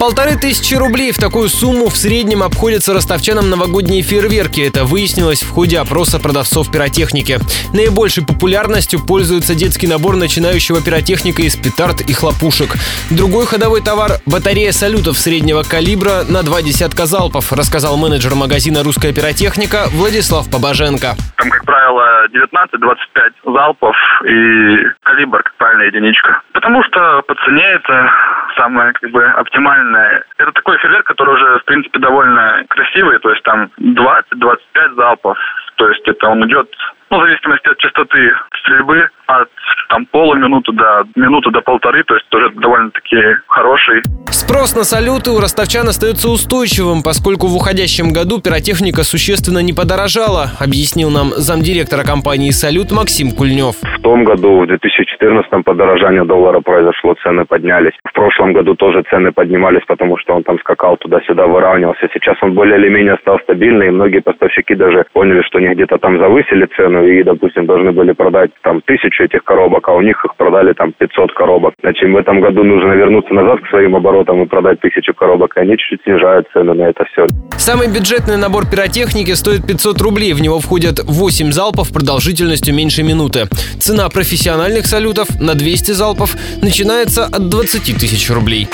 Полторы тысячи рублей в такую сумму в среднем обходятся ростовчанам новогодние фейерверки. Это выяснилось в ходе опроса продавцов пиротехники. Наибольшей популярностью пользуется детский набор начинающего пиротехника из петард и хлопушек. Другой ходовой товар – батарея салютов среднего калибра на два десятка залпов, рассказал менеджер магазина «Русская пиротехника» Владислав Побоженко. Там, как правило, 19-25 залпов и калибр, как правильная единичка. Потому что по цене это самое как бы оптимальное. Это такой фейерверк, который уже, в принципе, довольно красивый, то есть там 20-25 залпов. То есть это он идет, ну, в зависимости от частоты стрельбы, от там полуминуты до минуты до полторы, то есть тоже довольно-таки хороший. Спрос на салюты у ростовчан остается устойчивым, поскольку в уходящем году пиротехника существенно не подорожала, объяснил нам замдиректора компании «Салют» Максим Кульнев. В том году, в 2014 подорожание доллара произошло, цены поднялись. В прошлом году тоже цены поднимались, потому что он там скакал туда-сюда, выравнивался. Сейчас он более или менее стал стабильный, и многие поставщики даже поняли, что они где-то там завысили цену и, допустим, должны были продать там тысячу этих коробок, а у них их продали там 500 коробок. Значит, в этом году нужно вернуться назад к своим оборотам и продать тысячу коробок, и они чуть-чуть снижают цены на это все. Самый бюджетный набор пиротехники стоит 500 рублей. В него входят 8 залпов продолжительностью меньше минуты. Цена профессиональных салютов на 200 залпов начинается от 20 тысяч рублей.